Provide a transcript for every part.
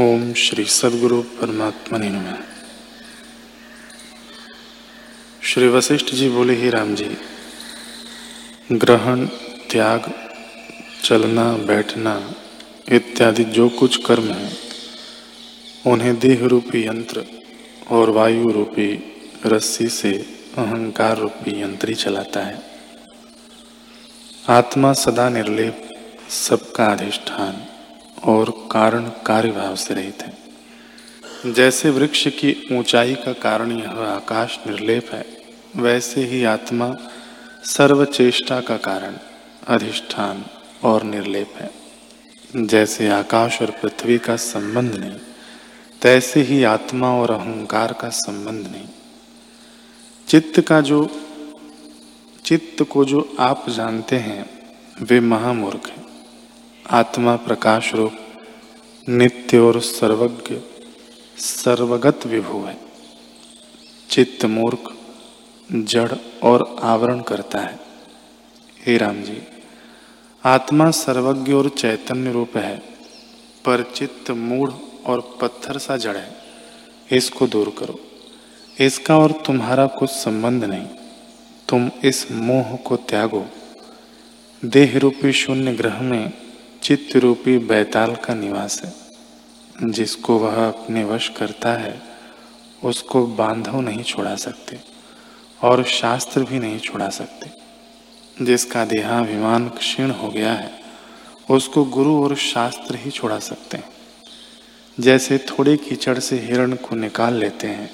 ओम श्री सदगुरु परमात्मा ने नमः। श्री वशिष्ठ जी बोले, ही राम जी, ग्रहण, त्याग, चलना, बैठना इत्यादि जो कुछ कर्म है, उन्हें देह रूपी यंत्र और वायु रूपी रस्सी से अहंकार रूपी यंत्र ही चलाता है। आत्मा सदा निर्लेप सबका अधिष्ठान। और कारण कार्य भाव से रहित है। जैसे वृक्ष की ऊंचाई का कारण यह आकाश निर्लेप है, वैसे ही आत्मा सर्वचेष्टा का कारण, अधिष्ठान और निर्लेप है। जैसे आकाश और पृथ्वी का संबंध नहीं, तैसे ही आत्मा और अहंकार का संबंध नहीं। चित्त का जो, चित्त को जो आप जानते हैं, वे महामूर्ख हैं। आत्मा प्रकाश रूप नित्य और सर्वज्ञ, सर्वगत विभु है। चित्त मूर्ख, जड़ और आवरण करता है। हे राम जी, आत्मा सर्वज्ञ और चैतन्य रूप है, पर चित्त मूढ़ और पत्थर सा जड़ है। इसको दूर करो। इसका और तुम्हारा कुछ संबंध नहीं। तुम इस मोह को त्यागो। देह रूपी शून्य ग्रह में चित्त रूपी बैताल का निवास है। जिसको वह अपने वश करता है, उसको बांधव नहीं छोड़ा सकते और शास्त्र भी नहीं छुड़ा सकते। जिसका देहाभिमान क्षीण हो गया है, उसको गुरु और शास्त्र ही छुड़ा सकते हैं। जैसे थोड़े कीचड़ से हिरण को निकाल लेते हैं,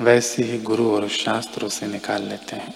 वैसे ही गुरु और शास्त्र उसे निकाल लेते हैं।